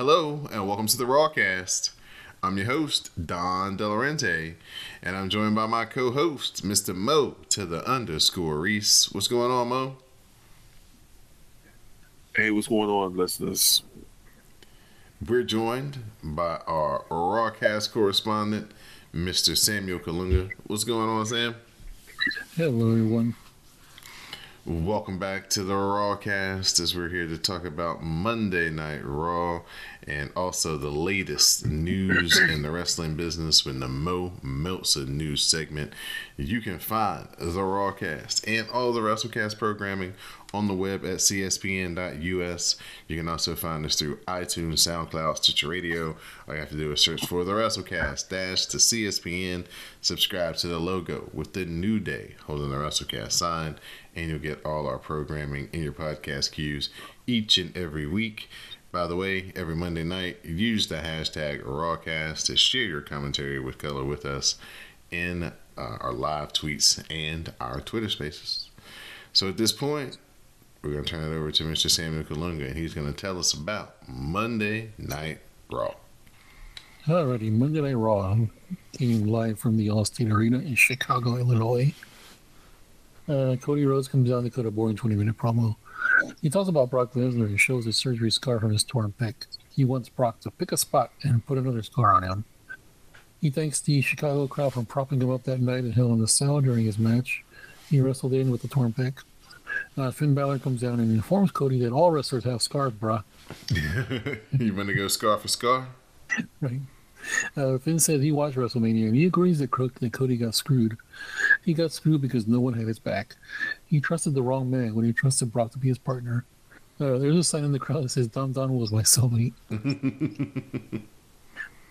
Hello and welcome to the Rawcast. I'm your host, Don Delarente, and I'm joined by my co-host, Mr. Mo to the underscore Reese. What's going on, Mo? Hey, what's going on, listeners? We're joined by our Rawcast correspondent, Mr. Samuel Kalunga. What's going on, Sam? Hello, everyone. Welcome back to the Rawcast as we're here to talk about Monday Night Raw and also the latest news in the wrestling business with the Mo Meltzer news segment. You can find the Rawcast and all the WrestleCast programming on the web at cspn.us. You can also find us through iTunes, SoundCloud, Stitcher Radio. All you have to do is search for the WrestleCast, dash to CSPN, subscribe to the logo with the New Day holding the WrestleCast sign, and you'll get all our programming in your podcast queues each and every week. By the way, every Monday night, use the hashtag Rawcast to share your commentary with color with us in uh, our live tweets and our Twitter spaces. So at this point, we're going to turn it over to Mr. Samuel Kalunga, and he's going to tell us about Monday Night Raw. Alrighty, Monday Night Raw came live from the Allstate Arena in Chicago, Illinois. Uh, Cody Rhodes comes out to cut a boring 20 minute promo. He talks about Brock Lesnar and shows his surgery scar from his torn pec. He wants Brock to pick a spot and put another scar on him. He thanks the Chicago crowd for propping him up that night in Hell in the Cell during his match. He wrestled in with the torn pec. Uh, Finn Balor comes down and informs Cody that all wrestlers have scars, bruh. you want to go scar for scar? Right. Uh, Finn said he watched WrestleMania and he agrees that Cody got screwed. He got screwed because no one had his back. He trusted the wrong man when he trusted Brock to be his partner. Uh, there's a sign in the crowd that says Don Don was my soulmate.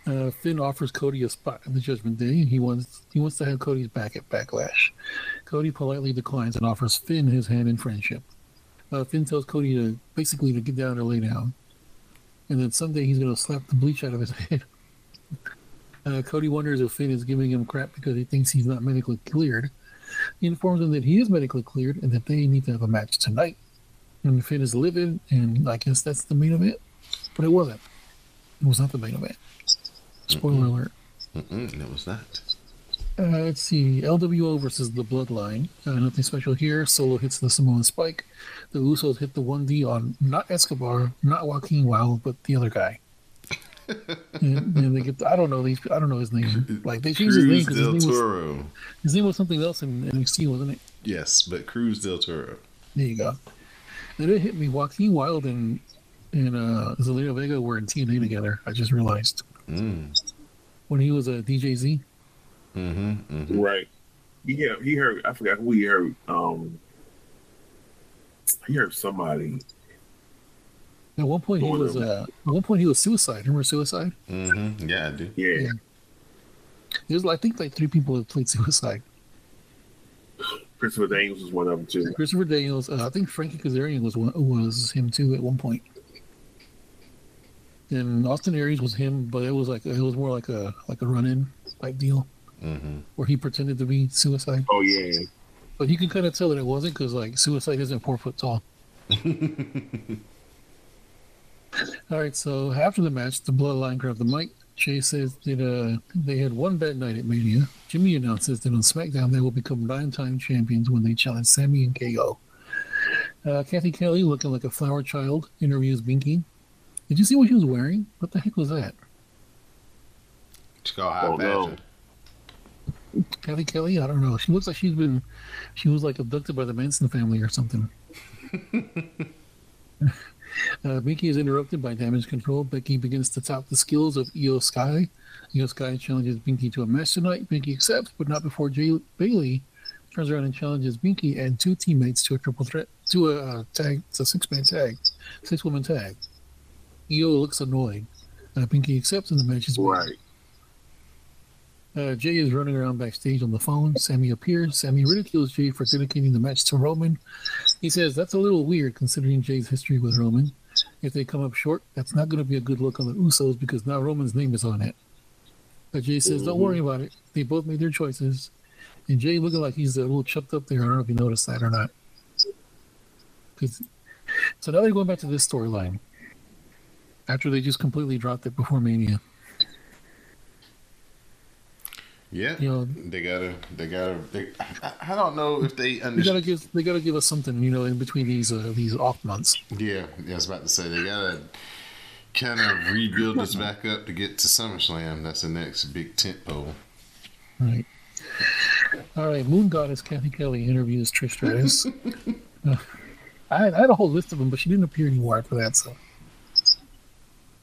uh, Finn offers Cody a spot in the Judgment Day. And he wants he wants to have Cody's back at Backlash. Cody politely declines and offers Finn his hand in friendship. Uh, Finn tells Cody to basically to get down or lay down, and then someday he's going to slap the bleach out of his head. Uh, Cody wonders if Finn is giving him crap because he thinks he's not medically cleared. He informs him that he is medically cleared and that they need to have a match tonight. And Finn is livid, and I guess that's the main event. But it wasn't. It was not the main event. Spoiler alert. Mm-mm, it was not. Uh, let's see. LWO versus the Bloodline. Uh, nothing special here. Solo hits the Samoan Spike. The Usos hit the 1D on not Escobar, not Joaquin Wild, but the other guy. And, and they get. I don't know these. I don't know his name. Like they changed his name Cruz because his del name was his name was something else in NXT, wasn't it? Yes, but Cruz del Toro. There you go. Then it hit me. Joaquin Wild and and uh, Zelina Vega were in TNA together. I just realized Mm. when he was a DJZ. Mm-hmm, mm-hmm. Right. Yeah, he heard, I forgot who he heard. Um, he heard somebody. At one point he was. Uh, at one point he was suicide. Remember suicide? Mm-hmm. Yeah, I do. Yeah. Yeah. There's I think like three people that played suicide. Christopher Daniels was one of them, too. Christopher Daniels. Uh, I think Frankie Kazarian was one, was him too at one point. And Austin Aries was him, but it was like it was more like a like a run in type deal Mm-hmm. where he pretended to be suicide. Oh, yeah. But you can kind of tell that it wasn't because like suicide isn't four foot tall. All right, so after the match, the Bloodline grabbed the mic. Jay says that uh, they had one bad night at Mania. Jimmy announces that on SmackDown they will become nine-time champions when they challenge Sami and KO. Uh, Cathy Kelly, looking like a flower child, interviews Becky. Did you see what she was wearing? What the heck was that? It's called high Oh, no. fashion. Cathy Kelly. I don't know. She looks like she's been. She was like abducted by the Manson family or something. uh, Becky is interrupted by damage control. Becky begins to top the skills of Iyo Sky. Iyo Sky challenges Becky to a match tonight. Becky accepts, but not before Jay Bayley turns around and challenges Becky and two teammates to a triple threat, to a uh, tag, it's a six man tag, six woman tag. Iyo looks annoyed. Uh, Becky accepts, and the match is. Right. Uh, Jay is running around backstage on the phone. Sami appears. Sami ridicules Jay for dedicating the match to Roman. He says that's a little weird considering Jay's history with Roman. If they come up short, that's not going to be a good look on the Usos because now Roman's name is on it. But Jay says, don't worry mm-hmm. about it. They both made their choices. And Jay looking like he's a little chucked up there. I don't know if you noticed that or not. so now they're going back to this storyline after they just completely dropped it before Mania. Yeah, You know, they gotta, they gotta. They, I, I don't know if they they gotta understand. give they gotta give us something, you know, in between these uh, these off months. Yeah, yeah, I was about to say they gotta kind of rebuild this back up to get to SummerSlam. That's the next big tent pole. Right. All right. Moon Goddess Cathy Kelly interviews Trish Stratus. Uh, I, had, I had a whole list of them, but she didn't appear anymore for that. So,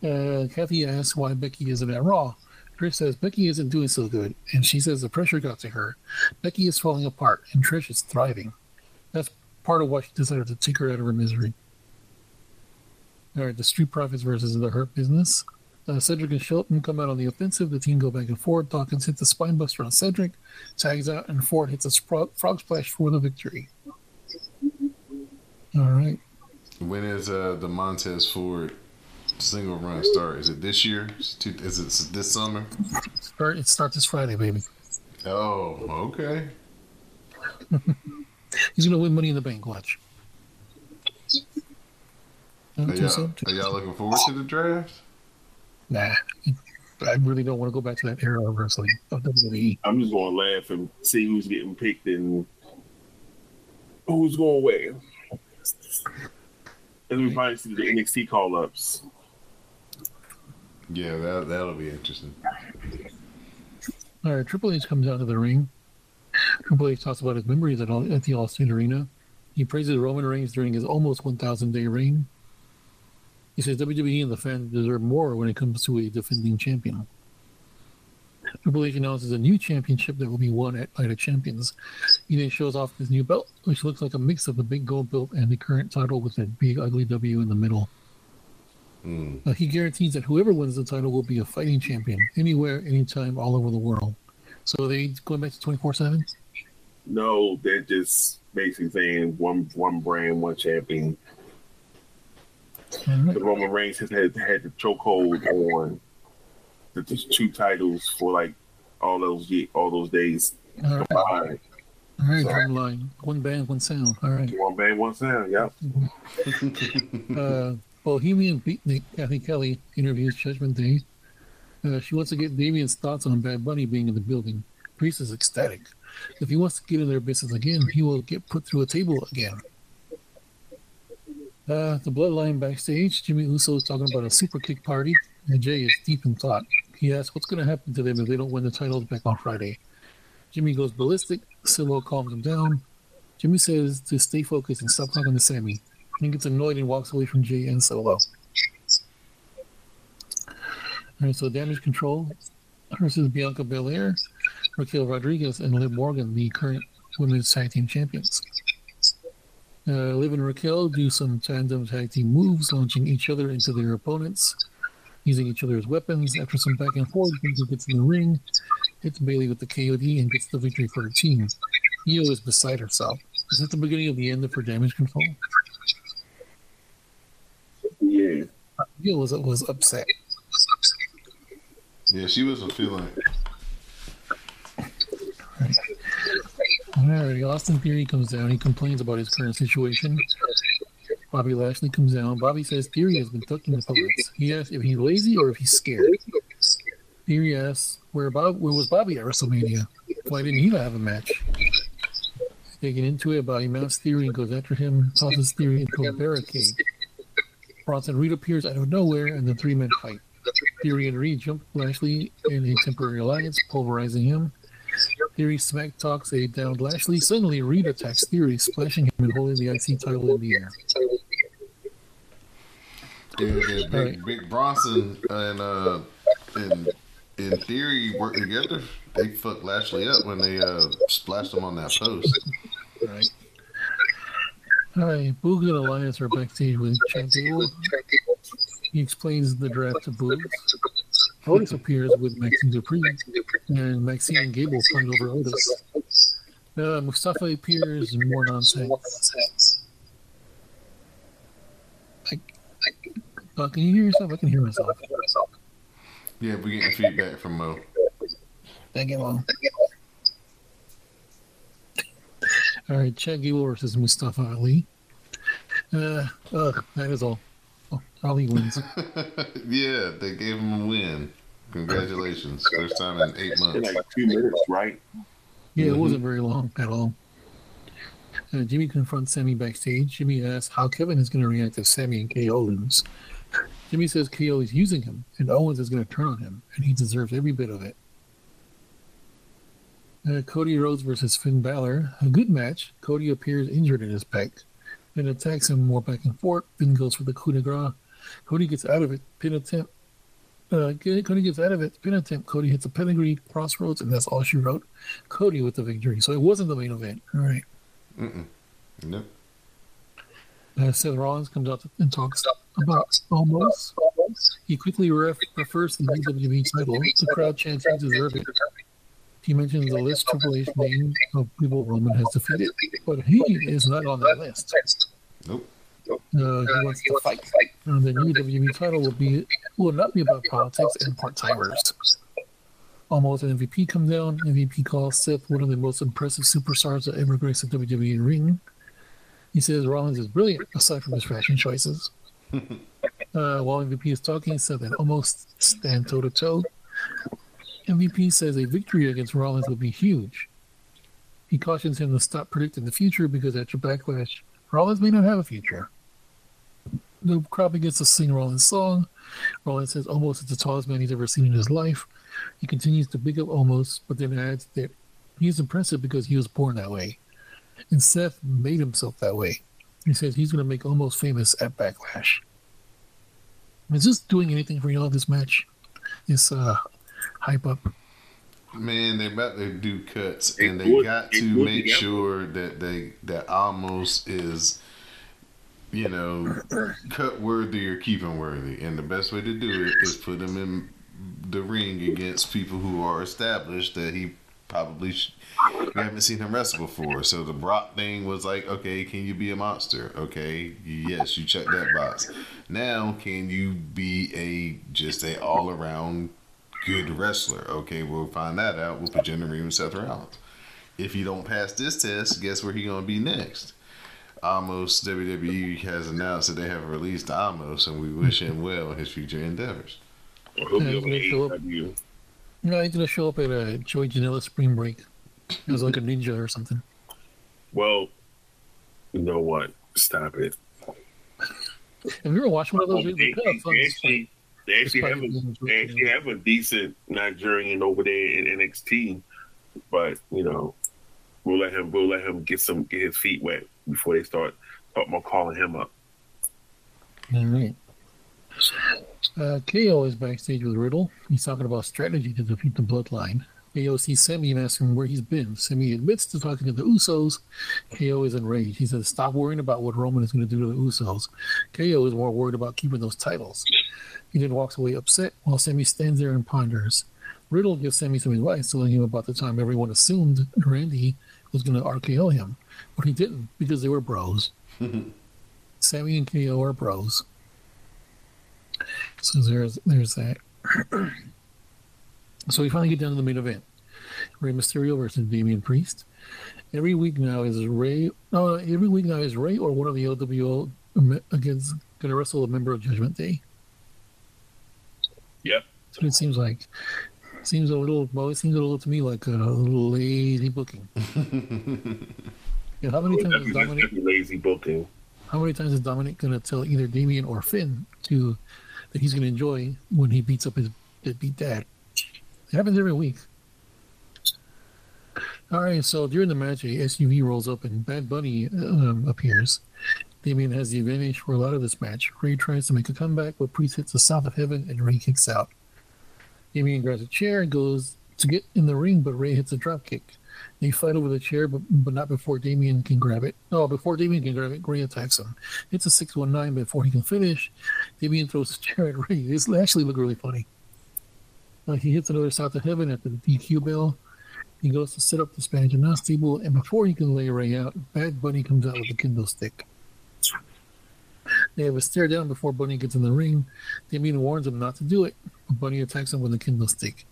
uh, Cathy asks why Becky isn't at Raw. Trish says Becky isn't doing so good, and she says the pressure got to her. Becky is falling apart, and Trish is thriving. That's part of why she decided to take her out of her misery. All right, the Street Profits versus the Hurt Business. Uh, Cedric and Shelton come out on the offensive. The team go back and forth. Dawkins hits a spine buster on Cedric, tags out, and Ford hits a spro- frog splash for the victory. All right. When is uh, the Montez Ford single run start? Is it this year? Is it two- is it this summer? Start, it starts this Friday, baby. Oh, okay. He's going to win Money in the Bank. Watch. Are y'all, soon. are y'all looking forward to the draft? Nah. I really don't want to go back to that era of wrestling, oh, of WWE. I'm just gonna laugh and see who's getting picked and who's going where. And we probably see the NXT call ups. Yeah, that that'll be interesting. All right, Triple H comes out to the ring. Triple H talks about his memories at, all, at the All-State Arena. He praises Roman Reigns during his almost 1,000-day reign. He says WWE and the fans deserve more when it comes to a defending champion. Triple H announces a new championship that will be won at Night of Champions. He then shows off his new belt, which looks like a mix of the big gold belt and the current title with a big ugly W in the middle. Hmm. Uh, he guarantees that whoever wins the title will be a fighting champion anywhere, anytime, all over the world. So they going back to twenty four seven. No, they're just basically saying one one brand, one champion. The Roman Reigns has had had the chokehold on the, the two titles for like all those all those days All right, combined. all right, drumline. One band, one sound. All right. One band, one sound. Yep. Uh, Bohemian Beatnik, Cathy Kelly interviews Judgment Day. Uh, she wants to get Damian's thoughts on Bad Bunny being in the building. Priest is ecstatic. If he wants to get in their business again, he will get put through a table again. Uh, the Bloodline backstage, Jimmy Uso is talking about a super kick party, and Jay is deep in thought. He asks what's going to happen to them if they don't win the titles back on Friday. Jimmy goes ballistic. Solo calms him down. Jimmy says to stay focused and stop talking to Sami. He gets annoyed and walks away from Jay and Solo. All right, so damage control versus Bianca Belair, Raquel Rodriguez, and Liv Morgan, the current women's tag team champions. Uh, Liv and Raquel do some tandem tag team moves, launching each other into their opponents, using each other as weapons. After some back and forth, Bianca gets in the ring, hits Bayley with the KOD, and gets the victory for her team. Iyo is beside herself. Is that the beginning of the end for damage control? Iyo was was upset. Yeah, she wasn't feeling it. Alrighty, Austin Theory comes down. He complains about his current situation. Bobby Lashley comes down. Bobby says Theory has been ducking the opponents. He asks if he's lazy or if he's scared. Theory asks where Bob where was Bobby at WrestleMania? Why didn't he have a match? Digging into it, Bobby mounts Theory and goes after him, tosses Theory into a barricade. Bronson Reed appears out of nowhere and the three men fight. Theory and Reed jump Lashley in a temporary alliance, pulverizing him. Theory smack talks a downed Lashley. Suddenly, Reed attacks Theory, splashing him and holding the IC title in the air. Big, Right. big Bronson and uh, and in theory work together. They fucked Lashley up when they uh splashed him on that post. Right. All right, Boog and Alliance are backstage with Chad Gable. He explains the draft to Boog. Otis appears with Maxxine Dupri, and Maxxine and Gable fight over Otis. Uh, Mustafa appears, and more nonsense. I, I, uh, can you hear yourself? I can hear myself. Yeah, we're getting feedback from Mo. Thank you, Mom. All right, Chad Gable versus Mustafa Ali. Uh, ugh, that is all. Oh, Ali wins. yeah, they gave him a win. Congratulations, first time in eight In months. like two minutes, right? Yeah, it Mhm. wasn't very long at all. Uh, Jimmy confronts Sami backstage. Jimmy asks how Kevin is going to react if Sami and KO lose. Jimmy says KO is using him, and Owens is going to turn on him, and he deserves every bit of it. Uh, Cody Rhodes versus Finn Balor. A good match. Cody appears injured in his pec and attacks him more back and forth. Finn goes for the coup de grace. Cody gets out of it. Pin attempt. Uh, Cody gets out of it. Pin attempt. Cody hits a pedigree crossroads, and that's all she wrote. Cody with the victory. So it wasn't the main event. All right. Mm-mm. Nope. Uh, Seth Rollins comes out and talks about Omos. He quickly ref- refers to the WWE title. The crowd chants he deserves it. He mentions the list Triple H named of people Roman has defeated, but he is not on that list. Nope. Uh, he wants to fight. Uh, the new WWE title will be will not be about politics and part timers. Omos an MVP come down. MVP calls Seth one of the most impressive superstars that ever graced the WWE ring. He says Rollins is brilliant aside from his fashion choices. uh, while MVP is talking, Seth and Omos stand toe to toe. MVP says a victory against Rollins would be huge. He cautions him to stop predicting the future because after Backlash, Rollins may not have a future. The crowd begins to sing Rollins' song. Rollins says Omos is the tallest man he's ever seen in his life. He continues to big up Omos, but then adds that he's impressive because he was born that way. And Seth made himself that way. He says he's going to make Omos famous at Backlash. Is this doing anything for y'all, this match? This uh, hype up? Man, they about to do cuts, It and they would- got to make be sure that they that Omos is, you know, cut worthy or keeping worthy. And the best way to do it is put him in the ring against people who are established that he probably sh- we haven't seen him wrestle before. So the Brock thing was like, okay, can you be a monster? Okay, yes, you check that box. Now, can you be a just a all around good wrestler? Okay, we'll find that out. We'll put you in the ring with Seth Rollins. If you don't pass this test, guess where he gonna be next? Almost WWE has announced that they have released Omos, and we wish him well in his future endeavors. Or he'll be Yeah, on they show up. AEW. No, he's going to show up at a Joey Janela spring break as like a ninja or something. Well, you know what? Stop it. Have you ever watched one of those? Oh, they, They're kind of they actually, they actually have a, they actually have a decent Nigerian over there in NXT, but you know, we'll let him we'll let him get some get his feet wet before they start start more calling him up. All right. Uh, KO is backstage with Riddle. He's talking about strategy to defeat the Bloodline. KO sees Sami and asks him where he's been. Sami admits to talking to the Usos. KO is enraged. He says, Stop worrying about what Roman is going to do to the Usos. KO is more worried about keeping those titles. He then walks away upset while Sami stands there and ponders. Riddle gives Sami some advice, telling him about the time everyone assumed Randy was going to RKO him, but he didn't because they were bros. Sami and KO are bros. So there's there's that. so we finally get down to the main event. Rey Mysterio versus Damian Priest. Every week now is Rey. No, uh, every week now is Rey or one of the LWO against going to wrestle a member of Judgment Day. Yep. That's what it seems like. Seems a little. Well, it seems a little to me like a little lazy booking. Yeah, how many times is Dominik? lazy booking. How many times is Dominik going to tell either Damian or Finn to that he's going to enjoy when he beats up his deadbeat dad? It happens every week. All right, so during the match, a SUV rolls up and Bad Bunny um, appears. Damian has the advantage for a lot of this match. Rey tries to make a comeback, but Priest hits the south of heaven and Rey kicks out. Damian grabs a chair and goes to get in the ring, but Rey hits a drop kick. They fight over the chair, but, but not before Damian can grab it. No, before Damian can grab it, Rey attacks him. It's a 619 before he can finish. Damian throws the chair at Rey. This actually looked really funny. Uh, he hits another south of heaven at the DQ bell. He goes to set up the Spanish announce table, and before he can lay Rey out, Bad Bunny comes out with a kendo stick. They have a stare down before Bunny gets in the ring. Damian warns him not to do it. Bunny attacks him with a kendo stick.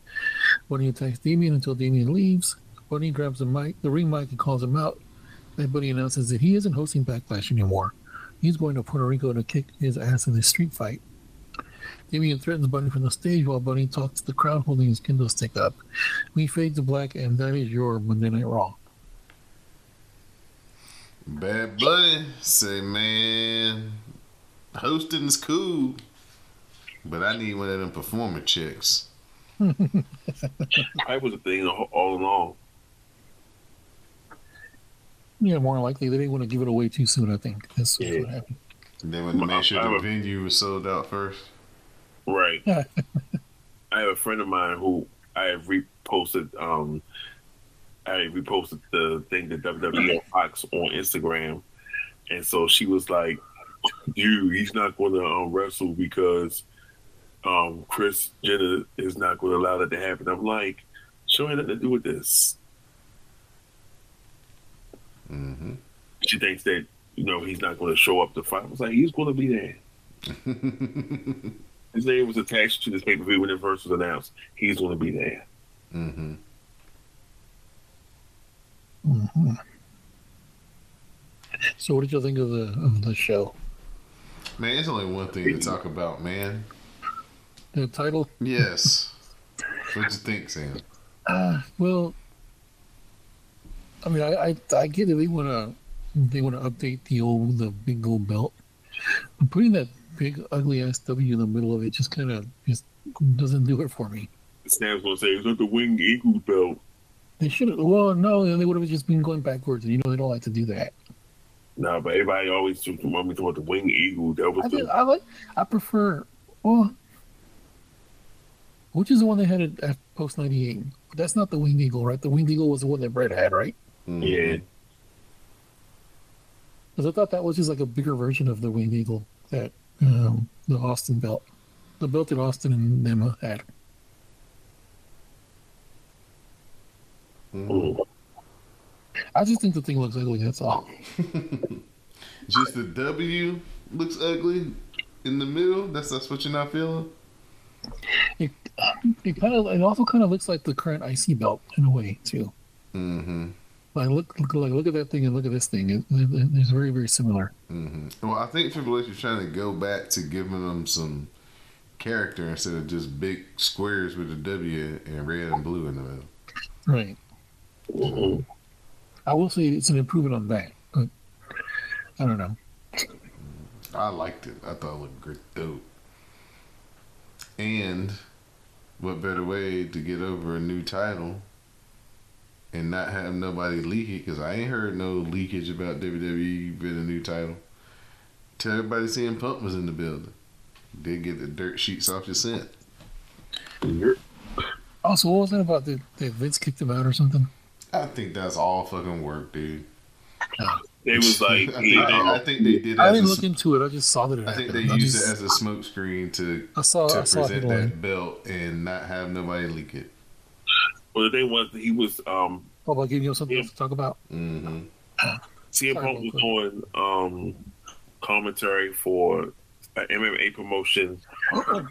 Bunny attacks Damian until Damian leaves. Bunny grabs the mic, the ring mic, and calls him out. Bad Bunny announces that he isn't hosting Backlash anymore. He's going to Puerto Rico to kick his ass in a street fight. Damian threatens Bunny from the stage while Bunny talks to the crowd holding his kendo stick up. We fade to black, and that is your Monday Night Raw. Bad Bunny say, man, hosting is cool, but I need one of them performer checks. I was a thing all, all along. Yeah, more likely they didn't want to give it away too soon. I think that's Yeah. what happened. And then when to Well, make sure the a- venue was sold out first. Right. I have a friend of mine who I have reposted. Um, I reposted the thing that WWE Fox on Instagram, and so she was like, "Dude, he's not going to um, wrestle because um, Kris Jenner is not going to allow that to happen." I'm like, "Sure, had nothing to do with this." hmm She thinks that you know he's not going to show up to fight. I was like, "He's going to be there." His name was attached to this pay per view when it first was announced. He's going to be there. hmm hmm So, what did you think of the of the show? Man, it's only one thing to talk about, man. The title? Yes. What'd you think, Sam? Uh, well, I mean, I I, I get it. They want to they want to update the old the big gold belt, but putting that big ugly ass W in the middle of it just kind of just doesn't do it for me. Sam's going to say, "It's not the Winged Eagle belt." They should have. Well, no, they would have just been going backwards, and you know they don't like to do that. No, but everybody always just want me to about the Winged Eagle. That was I, did, I like. I prefer. Well, which is the one they had at, at post ninety eight? That's not the winged eagle, right? The winged eagle was the one that Bret had, right? Mhm. yeah. Because I thought that was just like a bigger version of the winged eagle that um, the Austin belt, the belt that Austin and them had. Mm. I just think the thing looks ugly. That's all. Just the W looks ugly in the middle. That's that's what you're not feeling. It it kind of it also kind of looks like the current IC belt in a way too. Mm-hmm. Like look, look like look at that thing and look at this thing. It, it, it's very very similar. hmm Well, I think Triple H is trying to go back to giving them some character instead of just big squares with a W and red and blue in the middle. Right. Mhm. I will say it's an improvement on that, but I don't know. I liked it. I thought it looked great, dope. And what better way to get over a new title and not have nobody leak it? Because I ain't heard no leakage about WWE being a new title. Tell everybody CM Punk was in the building. Did get the dirt sheets off your scent. Also, what was that about that, that Vince kicked him out or something? I think that's all fucking work, dude. It was like, I, think they, I think they did. I didn't a, look into it. I just saw that it I think happened. they I used just- it as a smoke screen to I saw to I saw present that belt and not have nobody leak it. well, the thing was, he was um, Oh, about giving you something else to talk about. Mm-hmm. CM Punk was Wilco. doing um, commentary for an MMA promotion, and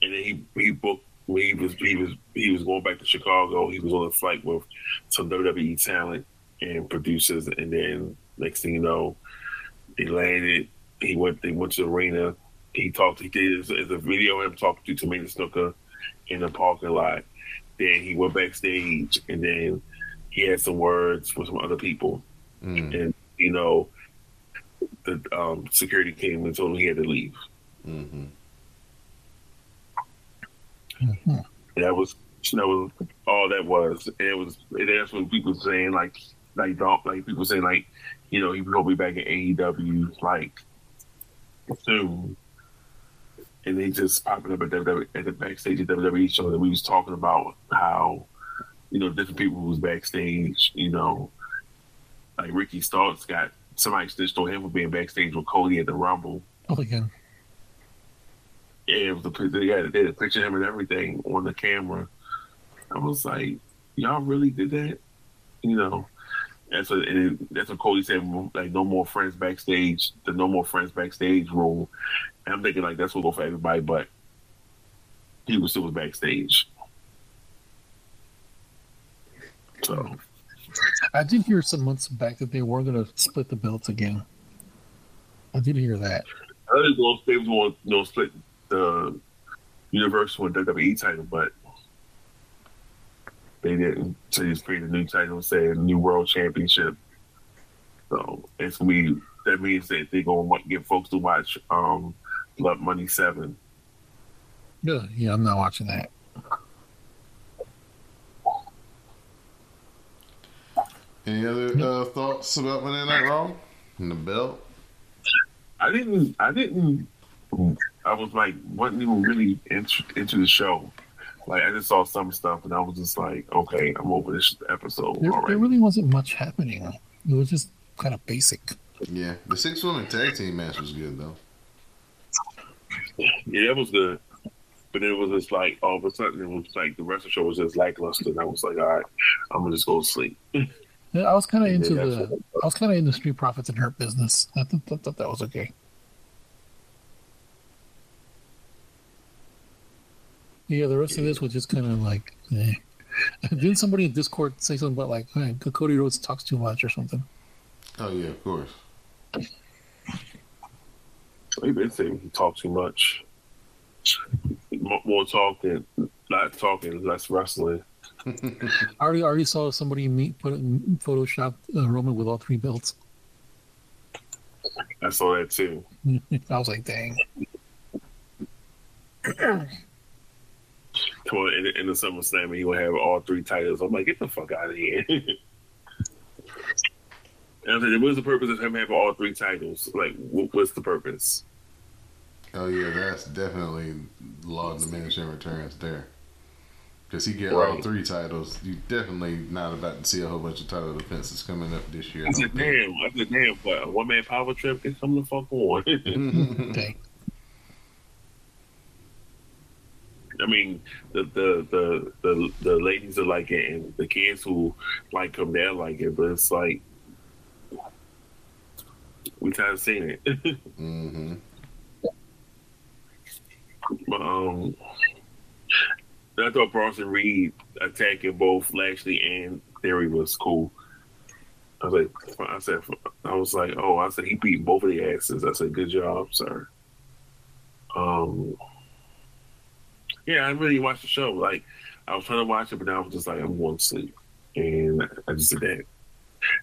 then he he booked. He was he was he was going back to Chicago. He was on a flight with some WWE talent and producers, and then next thing you know, they landed. He went. They went to the arena. He talked. He did as a video of him talking to Tamina Snuka in the parking lot. Then he went backstage, and then he had some words with some other people Mm-hmm. and you know the um, security came and told him he had to leave. Mm-hmm. Mhm. That was That was all that was. And it was. That's what people saying like, like, don't like people saying like, you know, he will be back in AEW like soon. And they just popping up at, WWE, at the backstage at WWE show that we was talking about how, you know, different people was backstage. You know, like Ricky Starks got somebody snitched on him for being backstage with Cody at the Rumble. Oh, again. Yeah, was the they they had a picture of him and everything on the camera. I was like, y'all really did that? You know, that's what and that's what Cody said. Like, no more friends backstage. The no more friends backstage rule. And I'm thinking like that's what go for everybody, but he was still backstage. So I did hear some months back that they were going to split the belts again. I did hear that. I think they was going to split the Universal and WWE title, but they didn't. So they just created a new title, saying New World Championship. So it's gonna be that means that they're gonna get folks to watch um Blood Money Seven. Yeah, yeah, I'm not watching that. Any other uh, thoughts about Monday Night Raw and the belt? I didn't. I didn't. I was like, wasn't even really into, into the show. Like I just saw some stuff, and I was just like, okay, I'm over this episode. There, All right. there really wasn't much happening. It was just kind of basic. Yeah, the six woman tag team match was good though. Yeah, that was good. But it was just like all of a sudden it was like the rest of the show was just lackluster. And I was like, all right, I'm gonna just go to sleep. Yeah, I was kind of into the. I was kind of into Street Profits and her Business. I thought, thought, thought that was okay. Yeah, the rest of this was just kind of like. Eh. Didn't somebody in Discord say something about like hey, Cody Rhodes talks too much or something? Oh yeah, of course. He been saying he talks too much. More talking, not talking, less wrestling. I already already saw somebody meet put in Photoshop uh, Roman with all three belts. I saw that too. I was like, dang. Come on, in, in the SummerSlam, he would have all three titles. I'm like, get the fuck out of here. and I said, what's the purpose of him having all three titles? Like, what, what's the purpose? Oh yeah, that's definitely law of diminishing returns there. Because he get all Right. three titles, you definitely not about to see a whole bunch of title defenses coming up this year. I said, damn. I said, damn, but a one man power trip can come the fuck on. Dang. I mean, the the, the the the ladies are like it, and the kids who like him, they're like it. But it's like we kind of seen it. hmm but, um, I thought Bronson Reed attacking both Lashley and Theory was cool. I was like, I said, I was like, oh, I said he beat both of the asses. I said, good job, sir. Um, yeah, I really watched the show. Like, I was trying to watch it, but now I was just like, I'm going to sleep, and I just did that.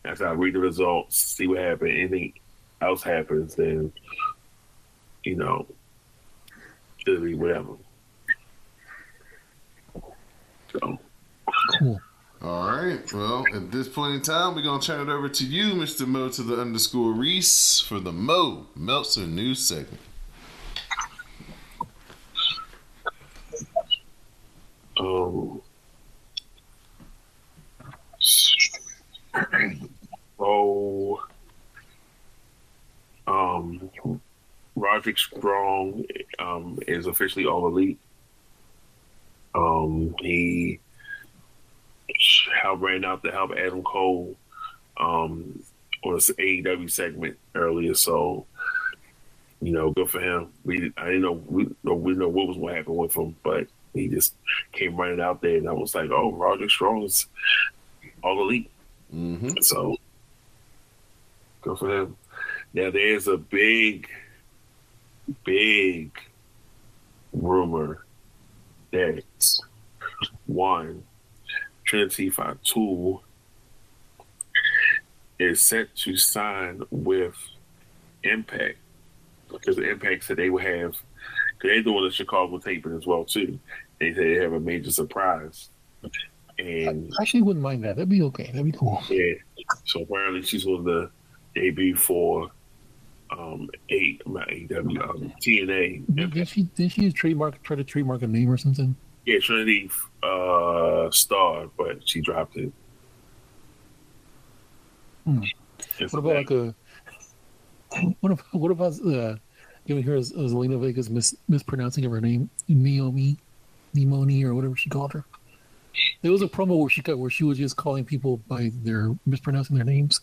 After I read the results, see what happened, anything else happens, then you know, it'll be whatever. So, Cool. All right. Well, at this point in time, we're gonna turn it over to you, Mr. Mo to the underscore Reese, for the Mo Meltzer news segment. Um, so, um, Roderick Strong um, is officially all elite. Um, he helped ran out to help Adam Cole um, on this AEW segment earlier, so you know, good for him. We I didn't know we we know what was going to happen with him, but he just came running out there, and I was like, oh, Roger Strong is all elite. Mm-hmm. So good for him. Now there's a big, big rumor that one Trinity Fatu is set to sign with Impact because Impact said they would have they're doing the Chicago taping as well too, they say they have a major surprise. And I actually wouldn't mind that. That'd be okay. That'd be cool. yeah, so apparently she's on the debut for um eight not AW um, TNA. Did, did she did she trademark try to trademark a name or something? Yeah, Trinity uh Star, but she dropped it. Hmm. What about like a what about what about uh giving her as, as Zelina Vega's mis, mispronouncing of her name Naomi Nimoni or whatever she called her. There was a promo where she got where she was just calling people by their mispronouncing their names.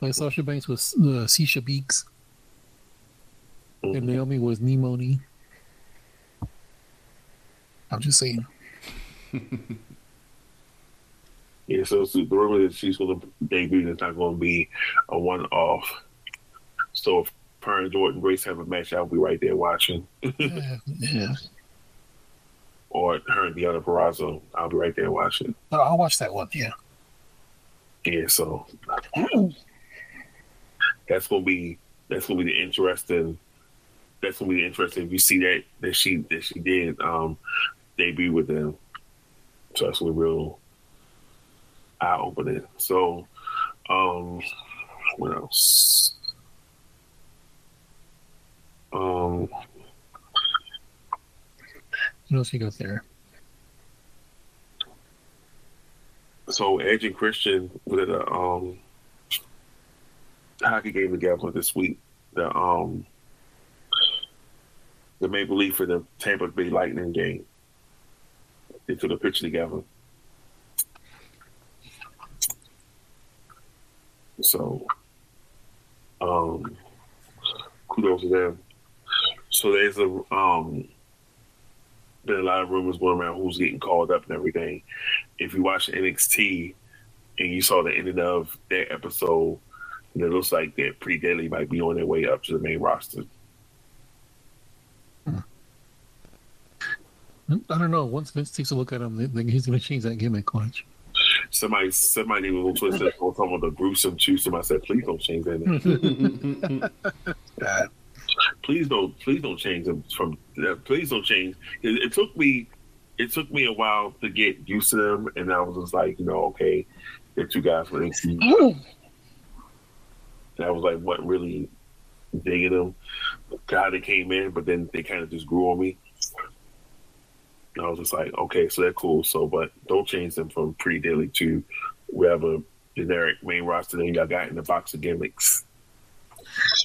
Like Sasha Banks was uh, Sisha Beeks and Naomi was Nimoni. I'm just saying. Yeah, so, so the rumor that she's going to debut is not going to be a one-off. So if her and Jordynne Grace have a match, I'll be right there watching. yeah, yeah. Or her and Deonna Purrazzo, I'll be right there watching. But I'll watch that one. Yeah. Yeah, so that's gonna be that's gonna be the interesting. That's gonna be the interesting. If you see that that she that she did um debut with them, so that's gonna be real eye opening. So, um, what else? Um, What else you got there? so Edge and Christian with a um hockey game together this week. The um the Maple Leaf for the Tampa Bay Lightning game. They took a picture together. So um kudos to them. So there's a um been a lot of rumors going around who's getting called up and everything. If you watch NXT and you saw the ending of that episode, and it looks like that Pretty Deadly might be on their way up to the main roster. Hmm. I don't know. Once Vince takes a look at him, they- they- he's going to change that gimmick. Watch. Somebody, somebody was on Twitter on talking about the gruesome truth. Somebody said, "Please don't change that. please don't, please don't change them from. Uh, please don't change." It, it took me, it took me a while to get used to them, and I was just like, you know, okay, they're two guys from NXT. And I was like, what really digging them? God, they came in, but then they kind of just grew on me. And I was just like, okay, so they're cool. So, but don't change them from Pretty Deadly to whatever generic main roster name y'all got in the box of gimmicks.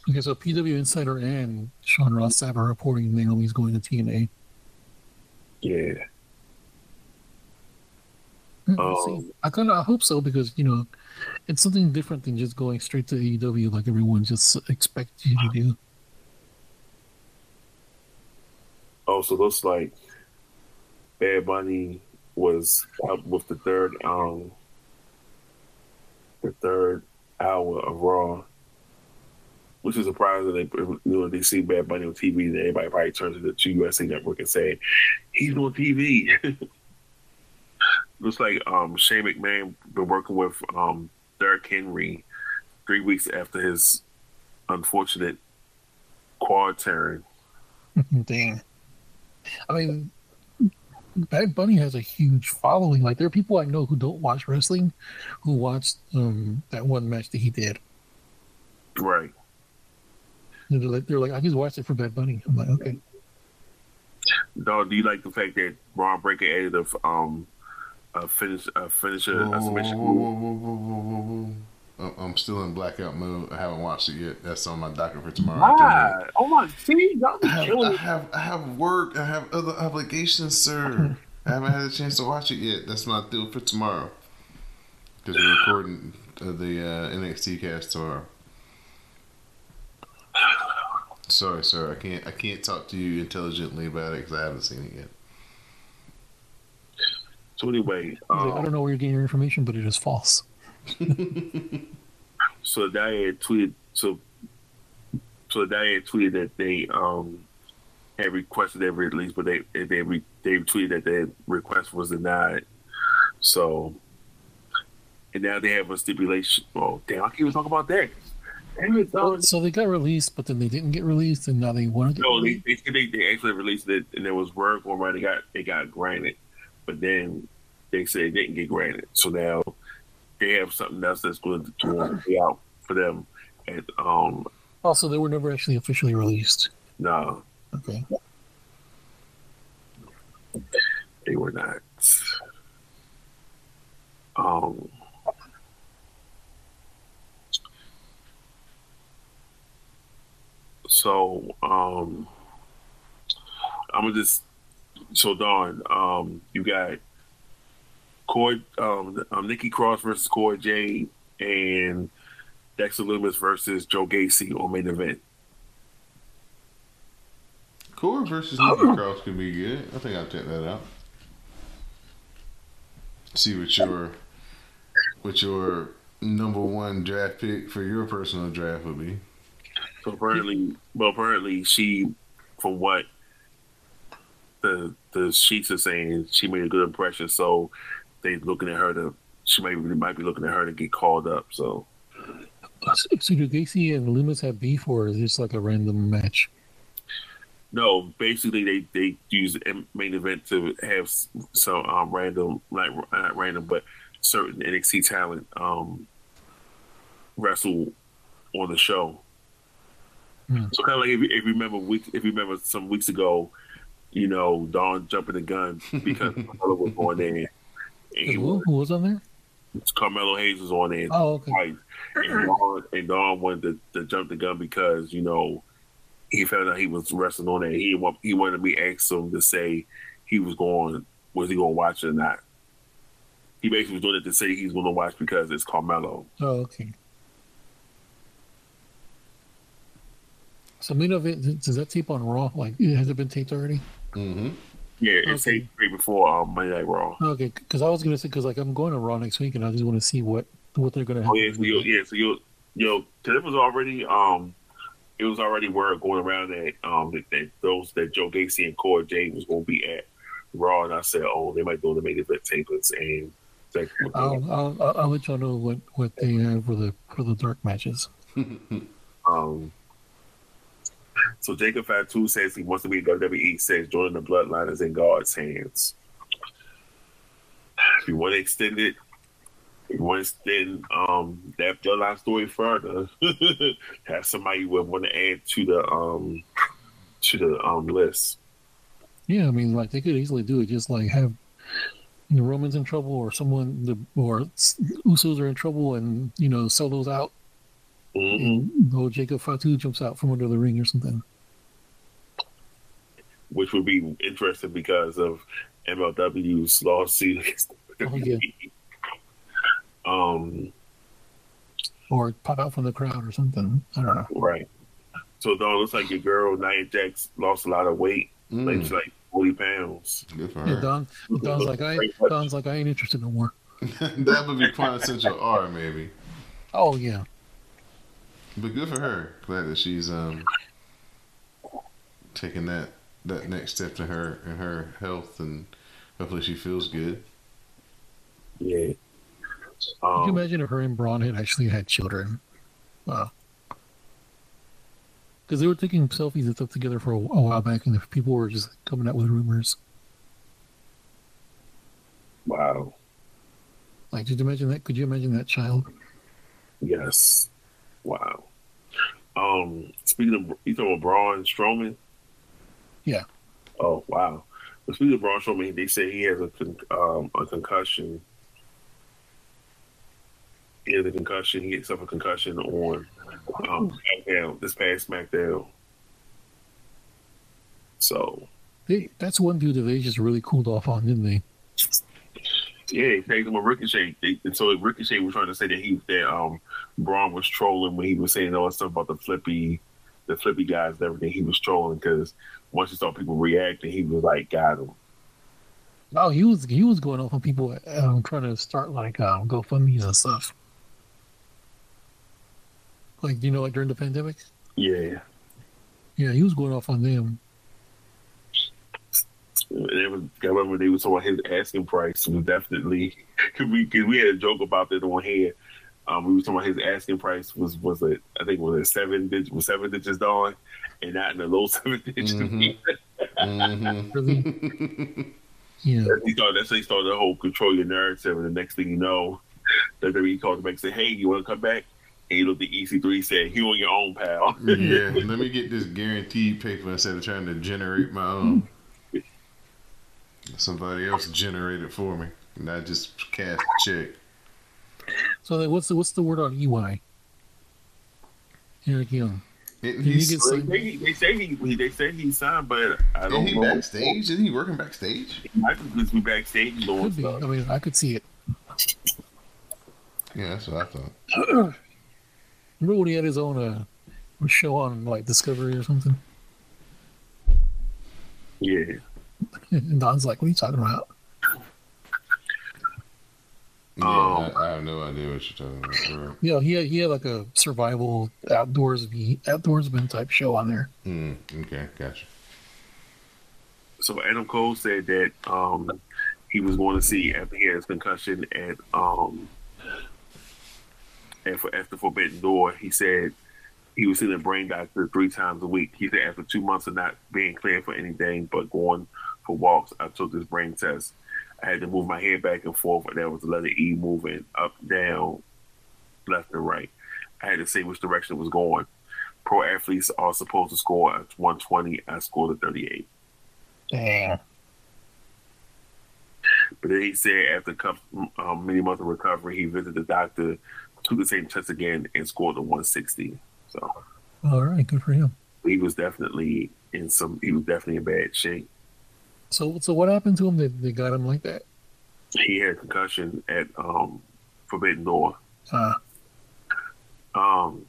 Okay, so PW Insider and Sean Ross Sapp are reporting Naomi's going to TNA. Yeah. Yeah. Um, I kind of I hope so because you know it's something different than just going straight to AEW like everyone just expects you to do. Oh, so looks like Bad Bunny was up with the third um the third hour of Raw, which is surprising. They you know they see Bad Bunny on TV, and everybody probably turns to the USA Network and say he's on TV. Looks like um Shane McMahon been working with um Derrick Henry three weeks after his unfortunate quad tearing. Dang. I mean, Bad Bunny has a huge following. Like there are people I know who don't watch wrestling, who watched um, that one match that he did. Right. And they're like, they're like, I just watched it for Bad Bunny. I'm like, okay. Dog, do you like the fact that Bron Breakker added a um a finish a finisher a submission whoa, move? whoa, whoa, whoa, whoa, whoa, whoa. I'm- I'm still in blackout mode. I haven't watched it yet. That's on my docket for tomorrow. afternoon. Why? Oh my! See, y'all be I have, killing I have I have work. I have other obligations, sir. I haven't had a chance to watch it yet. That's my deal for tomorrow. Because we're recording uh, the uh, NXT cast tomorrow. Sorry, sir. I can't. I can't talk to you intelligently about it because I haven't seen it yet. So anyway, He's like, I um, don't know where you're getting your information, but it is false. so the guy had tweeted so so the guy had tweeted that they um had requested their release, but they they re, they tweeted that their request was denied. So and now they have a stipulation. Oh damn! I can't even talk about that. Damn it, Don. So they got released, but then they didn't get released, and now they want to get No, they, released. they they they actually released it, and there was word going around. They got they got granted, but then they said they didn't get granted. So now they have something else that's going to, to be out for them. And um, Also, they were never actually officially released. no, Okay. they were not. Um, so um, I'm gonna just so Don, um, you got Corey, um, um, Nikki Cross versus Cora Jade, and Dexter Lumis versus Joe Gacy on main event. Cora versus Nikki Cross could be good. I think I'll check that out. See what your what your number one draft pick for your personal draft would be. So apparently, well, apparently she, from what the the sheets are saying, she made a good impression. So they looking at her to, she might they might be looking at her to get called up. So So do Gacy and Lumis have beef, or is this like a random match? no, basically they they use the main event to have some um, random, like not random, but certain NXT talent um, wrestle on the show. Hmm. So kind of like if you, if you remember week, if you remember some weeks ago, you know, Don jumping the gun because Carmelo was on there. And he Who, was, who was on there? Carmelo Hayes was on there Oh, okay. twice. And Don, and Don wanted to, to jump the gun because, you know, he found out he was wrestling on there. He want, he wanted me to ask him to say he was going, was he going to watch it or not? He basically was doing it to say he's going to watch because it's Carmelo. Oh, okay. So main event does that tape on Raw? Like, has it been taped already? Mm-hmm. Yeah, it's Okay. okay. right before um, Monday Night Raw. Okay, because I was gonna say because like I'm going to Raw next week, and I just want to see what what they're gonna have. Oh yeah, so you yeah, so you you know, 'cause it was already um, it was already word going around that um that, that those that Joe Gacy and Cora Jade was going to be at Raw, and I said, oh, they might do the main event tapers, and like, I'll, I'll I'll I'll let y'all know what what they have for the for the dark matches. um. So Jacob Fatu says he wants to be WWE. Says joining the bloodline is in God's hands. If you want to extend it, if you want to extend um, that bloodline story further, have somebody would want to add to the um to the um list. Yeah, I mean, like they could easily do it. Just like have the Romans in trouble, or someone the or Usos are in trouble, and you know sell those out, hmm and old Jacob Fatu jumps out from under the ring or something. Which would be interesting because of MLW's lawsuit. against Oh, yeah. Um. Or pop out from the crowd or something. I don't know. Right. So though it looks like your girl Nia Jax lost a lot of weight, like she's Mm. like forty pounds. Good for Yeah, her. Don Don's like I Don's like I ain't interested no more. that would be quintessential R, maybe. Oh yeah. But good for her. Glad that she's um taking that that next step to her in her health, and hopefully she feels good. Yeah. Could you Um, imagine if her and Braun had actually had children? Wow. Because they were taking selfies and stuff together for a, a while back, and the people were just coming out with rumors. wow. Like, did you imagine that? Could you imagine that child? Yes. Wow. Um, speaking of, you talking about Braun Strowman? Yeah. Oh wow. But speaking of Braun Strowman, they say he has a con- um, a concussion. He has a concussion. He gets up a concussion on um, SmackDown this past SmackDown. So They, that's one dude that they just really cooled off on, didn't they? Yeah, he tagged him with Ricochet. They, and so Ricochet was trying to say that he that um Braun was trolling when he was saying all that stuff about the flippy, the flippy guys and everything. He was trolling because once he saw people reacting, he was like, "Got him." Oh, he was he was going off on people um, trying to start like um, GoFundmes and stuff. Like you know, like during the pandemic. Yeah, Yeah, he was going off on them. and it was. I remember they was talking about his asking price was definitely because we cause we had a joke about that on here Um, we were talking about his asking price was was it I think was a seven digit was seven digits down, and not in the low seven digits. Mhm. Mhm. Really? Yeah. He started, that's how he started the whole control your narrative, and the next thing you know, WWE called him back and said, "Hey, you want to come back?" And he looked at EC3 and said, "You on your own, pal." yeah, let me get this guaranteed paper instead of trying to generate my own. Somebody else generate it for me, not just cash a check. So what's the what's the word on EY? Eric Young. Didn't Did he, he They say he, they say he, he they say he signed, but I didn't don't he know. backstage? Isn't he working backstage? He might just be backstage doing Could be. stuff. I mean, I could see it. Yeah, that's what I thought. Remember when he had his own uh, show on like Discovery or something? Yeah, And Don's like, "What are you talking about?" Yeah, Um, I, I have no idea what you're talking about. bro. Yeah, he had, he had like a survival outdoors outdoorsman type show on there. Hmm. Okay, gotcha. so Adam Cole said that um, he was going to see after he had his concussion at um, at, for, at the Forbidden Door. He said he was seeing a brain doctor three times a week. He said after two months of not being cleared for anything but going for walks, I took this brain test. I had to move my head back and forth, and there was the letter E moving up, down, left, and right. I had to see which direction it was going. Pro athletes are supposed to score at 120. I scored a 38. Damn. But then he said after a couple, um, many months of recovery, he visited the doctor, took the same test again, and scored a 160. So All right, good for him. he was definitely in some. He was definitely in bad shape. So, so what happened to him that they got him like that? He had a concussion at um, Forbidden Door. Uh, Um,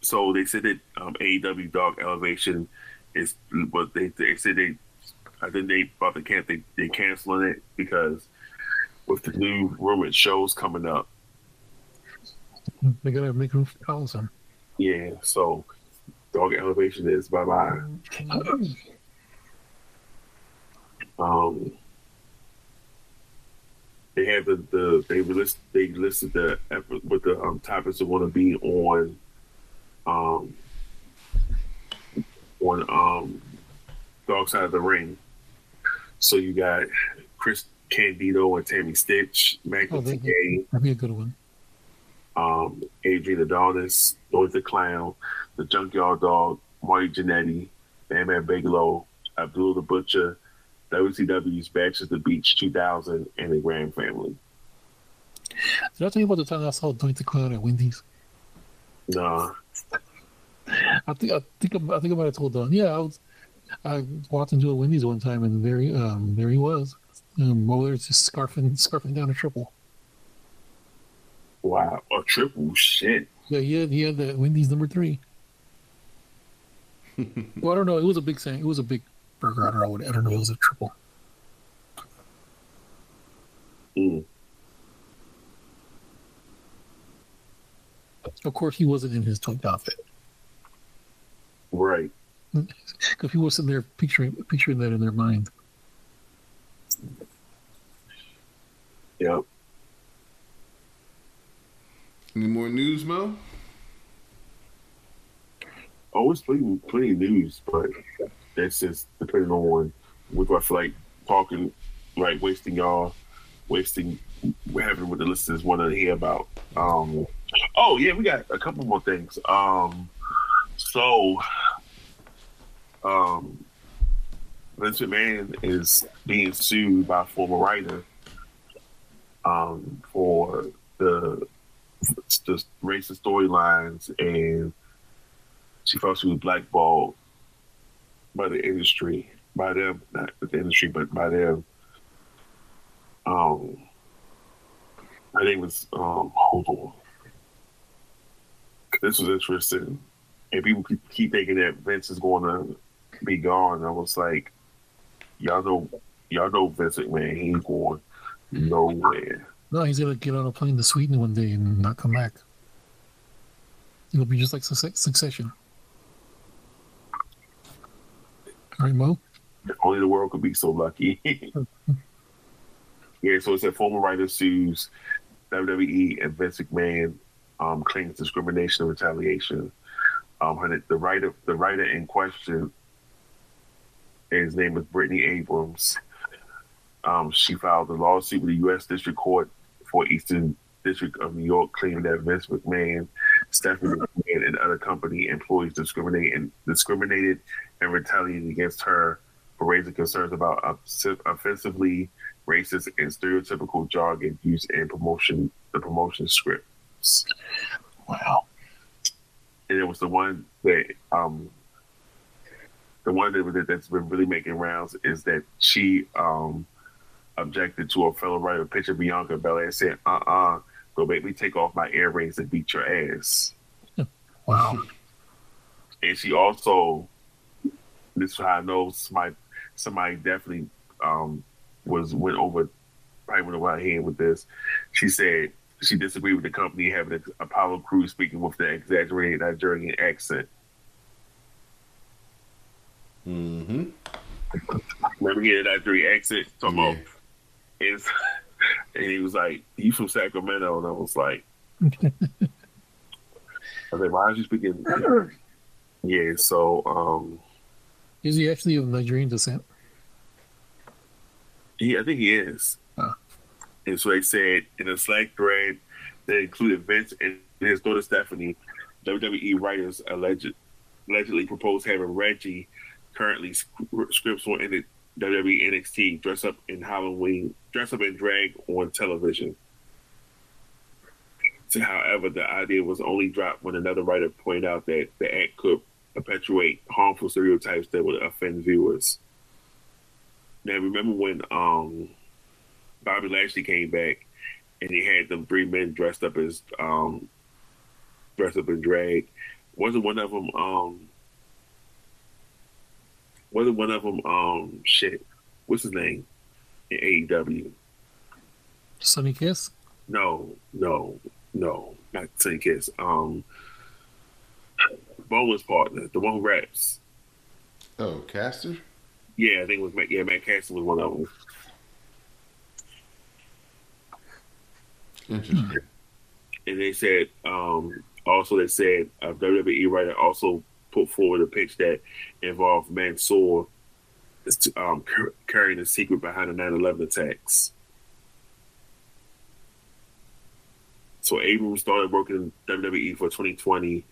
so they said that um, AEW Dark Elevation is, but they they said they, I think they about to can they they canceling it because with the new rumored shows coming up. they gotta make room for Allison. Yeah, so Dark Elevation is bye bye. Um, they have the, the they list they listed the with the um, topics that want to be on um on um Dark Side of the Ring. So you got Chris Candido and Tammy Sytch, Oh, Magna they- Gay, That'd be a good one. um, Adrian Adonis, Lloyd the Clown, the Junkyard Dog, Marty Jannetty, Bam Bam Bigelow, Abdul the Butcher, WCW's Bash at the Beach 2000, and the Grand Family. Did I tell you about the time I saw Doink the Clown at Wendy's? No. I think I think I, I think I might have told Don. Yeah, I was. I walked into a Wendy's one time, and there he um there he was. Um, over there just scarfing scarfing down a triple. wow, a triple shit. Yeah, he had he had the Wendy's number three. well, I don't know. It was a big thing. It was a big burger. I don't know. what- I don't know. It was a triple. Mm. Of course, he wasn't in his toy outfit. Right. Because people were sitting there picturing picturing that in their mind. Yep. Any more news, Mo? Oh, it's plenty, plenty of news, but that's just depending on what I feel like talking, like wasting y'all, wasting having what the listeners want to hear about. Um, oh yeah, we got a couple more things. Um, so, um, Vince McMahon is being sued by a former writer um, for the the racist storylines and she felt she was blackballed by the industry, by them, not the industry, but by them. Um, I think it was, um, hold on. This was interesting. And people keep- keep thinking that Vince is going to be gone. I was like, y'all know, y'all know Vince McMahon, he ain't going nowhere. No, he's gonna get on a plane to Sweden one day and not come back. It'll be just like Suc- Succession. Mo. Only the world could be so lucky. yeah, so it's a former writer sues WWE and Vince McMahon um, claims discrimination and retaliation. Um, the writer, the writer in question, his name is Brittany Abrams. Um, she filed a lawsuit with the U.S. District Court for Eastern District of New York, claiming that Vince McMahon, Stephanie and other company employees discriminated and discriminated and retaliated against her for raising concerns about offensively racist and stereotypical jargon used in promotion the promotion scripts. Wow. And it was the one that um the one that that's been really making rounds is that she um objected to a fellow writer picture Bianca Belair said, uh uh-uh, uh, go make me take off my earrings and beat your ass. Wow. And she also this is how I know somebody somebody definitely um was went over probably went over her head with this. She said she disagreed with the company having an Apollo Crews speaking with the exaggerated Nigerian accent. Mm-hmm. Remember hearing that Nigerian accent? Talking Yeah. about is and he was like, "You from Sacramento?" And I was like, "I was like, why are you speaking?" yeah, so um, Is he actually of Nigerian descent? he, I think he is. Huh. And so they said in a Slack thread that included Vince and his daughter Stephanie, WWE writers alleged, allegedly proposed having Reggie, currently scripts on in WWE NXT, dress up in Halloween, dress up in drag on television. So, however, the idea was only dropped when another writer pointed out that the act could perpetuate harmful stereotypes that would offend viewers. Now, remember when um, Bobby Lashley came back and he had them three men dressed up as um, dressed up in drag? Wasn't one of them um, wasn't one of them um shit? What's his name in AEW? Sonny Kiss? No, no, no, not Sonny Kiss. Um, Bowman's partner, the one who raps. Oh, Caster? Yeah, I think it was Matt. Yeah, Matt Castle was one of them. Interesting. And they said um, also they said a WWE writer also put forward a pitch that involved Mansoor um, carrying the secret behind the 9/11 attacks. So Abrams started working in WWE for 2020,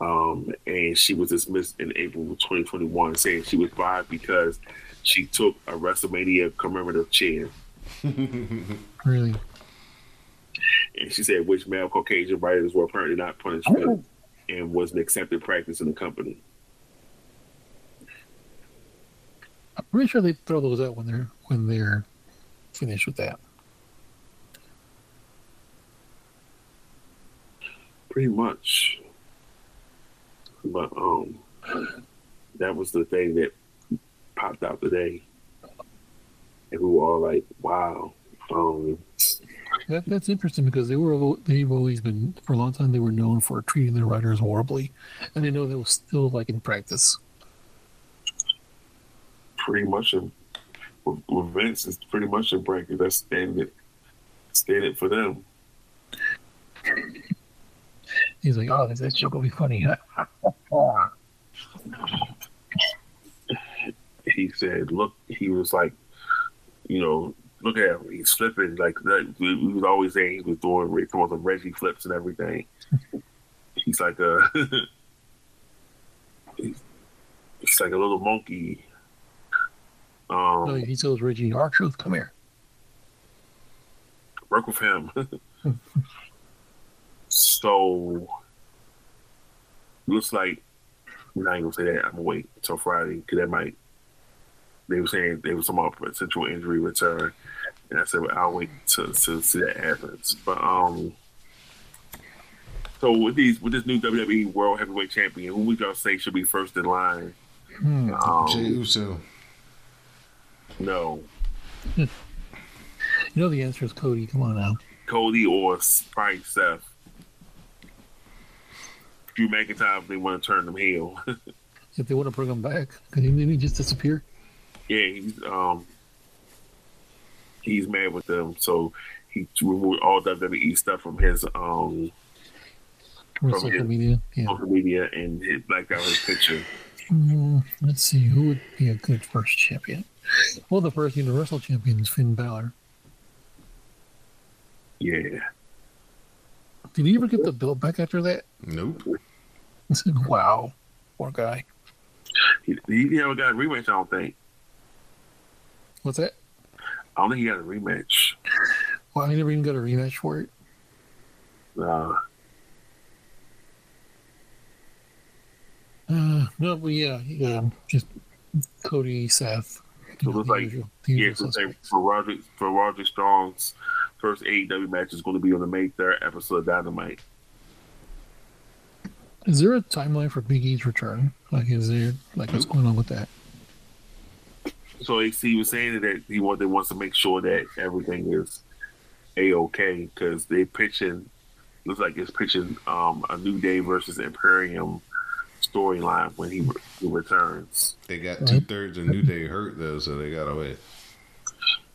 um, and she was dismissed in April of 2021, saying she was fired because she took a WrestleMania commemorative chair. Really? And she said which male Caucasian writers were apparently not punished for it and was an accepted practice in the company. I'm pretty sure they throw those out when they're when they're finished with that. Pretty much. But um that was the thing that popped out today. And we were all like, wow. Um That, that's interesting because they were they've always been for a long time they were known for treating their writers horribly, and I know that was still like in practice. pretty much in, with, with Vince it's pretty much in bracket. That's standard standard for them. He's like, "Oh, that joke will be funny." he said, "Look," he was like, you know, look at him. He's flipping like that. We we was always saying he was doing Rick some Reggie flips and everything. he's like a, he's, he's like a little monkey. So Um, he tells Reggie, "R-Truth, come here." work with him. so looks like I'm not even gonna say that. I'm gonna wait until Friday because that might. They were saying they were talking about potential injury return, and I said well, I'll wait to to see that happens. But um, so with these with this new WWE World Heavyweight Champion, who would y'all say should be first in line? Hmm. Um, Uso. no, You know the answer is Cody. Come on now. Cody or probably Seth. Drew McIntyre if they want to turn them heel. If they want to bring him back, could he maybe just disappear? Yeah, he's um he's mad with them, so he removed all WWE stuff from his um From From social his- media. Yeah. social media and hit blacked out his picture. Mm, let's see who would be a good first champion. Well, the first Universal champion is Finn Balor. Yeah. Did he ever get the belt back after that? Nope. I said, wow, poor guy. He, he never got a rematch, I don't think. What's that? I don't think he got a rematch. Well, I never even got a rematch for it. Uh, Uh, no, but yeah, yeah, just Cody, Seth. So it looks like- usual- yeah, so suspects. for Roger for Roger Strong's first AEW match is going to be on the May third episode of Dynamite. Is there a timeline for Big E's return? Like, is there like what's going on with that? So he was saying that he want, they wants to make sure that everything is a okay because they pitching looks like it's pitching um, a New Day versus Imperium storyline when he, re- he returns. They got two thirds of New Day hurt though, so they gotta wait.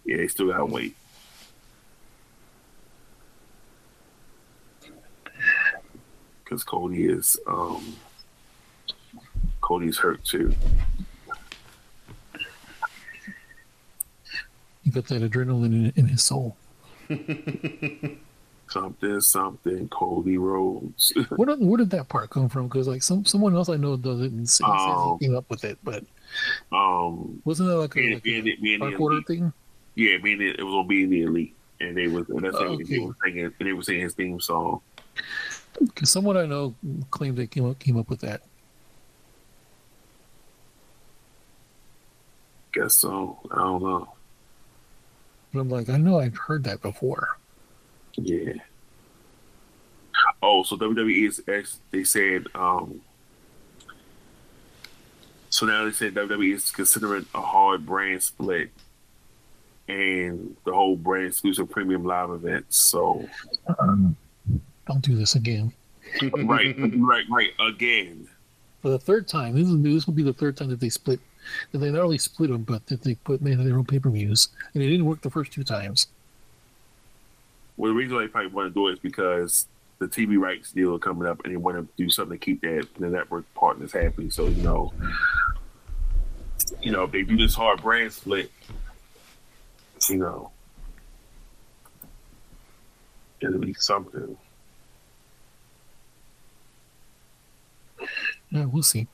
Yeah, they still gotta wait. Because Cody is um, Cody's hurt too. He got that adrenaline in, in his soul. Something, something. Cody Rhodes. Where did, where did that part come from? Because like some someone else I know does it and says, Oh. he came up with it, but um, wasn't that like a, being, like being, a being the elite. thing? Yeah, being it, it was on being the elite, and they was and that's Oh, what they were singing. And they were singing his theme song. Because someone I know claimed they came up came up with that. Guess so. I don't know. But I'm like, I know I've heard that before. Yeah. Oh, so WWE is they said um so now they said WWE is considering a hard brand split and the whole brand exclusive premium live events. So Don't do this again. right, right, right again. For the third time, this is this will be the third time that they split. That they not only split them, but that they put made their own pay per views, and it didn't work the first two times. Well, the reason why they probably want to do it is because the TV rights deal are coming up, and they want to do something to keep that the network partners happy. So you know, you know, if they do this hard brand split, you know, it'll be something. Yeah, we'll see.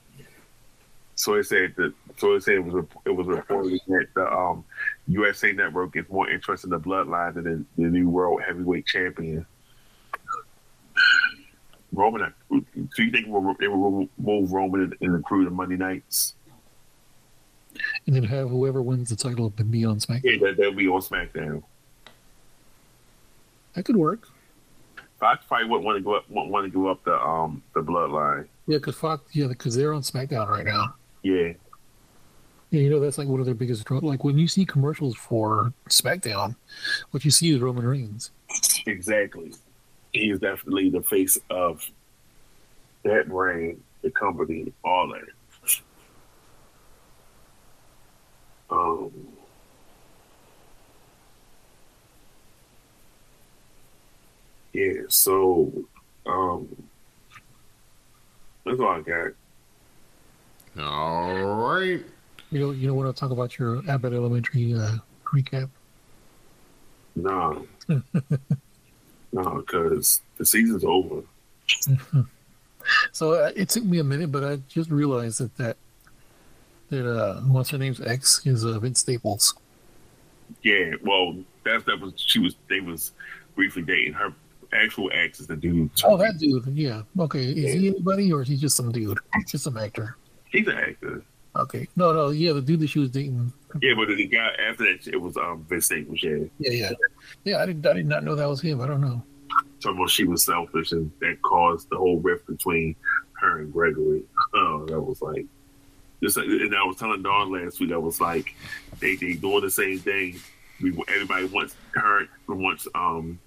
So it said that. So it said it was it was reported that the um, USA Network is more interested in the bloodline than the, the new world heavyweight champion. Roman, so you think they will move Roman in, the crew to Monday nights? And then have whoever wins the title be on SmackDown. Yeah, that, they'll be on SmackDown. That could work. Fox probably wouldn't want to go up, want to give up the um the bloodline. Yeah, because Fox, yeah, because they're on SmackDown right now. Yeah, Yeah, you know that's like one of their biggest draw. Like when you see commercials for SmackDown, what you see is Roman Reigns. exactly. He is definitely the face of that brand, the company, all that. Um, yeah, so um, that's all I got. All right. You know, you know when I talk about your Abbott Elementary uh, recap. No, no, because the season's over. So uh, it took me a minute, but I just realized that that that uh, what's her name's ex is uh, Vince Staples. Yeah, well, that's that was she was they was briefly dating. Her actual ex is the dude. Oh, that dude. Yeah. Okay. Is he anybody or is he just some dude? Just some actor. He's an actor. Okay. No, no. Yeah, the dude that she was dating. Yeah, but the guy after that it was um Vince Staples. Yeah, Yeah, yeah, yeah. I did. I did not know that was him. I don't know. talking about she was selfish and that caused the whole rift between her and Gregory. Oh, that was like. Just, like- and I was telling Don last week, I was like, they they doing the same thing. We everybody wants her wants um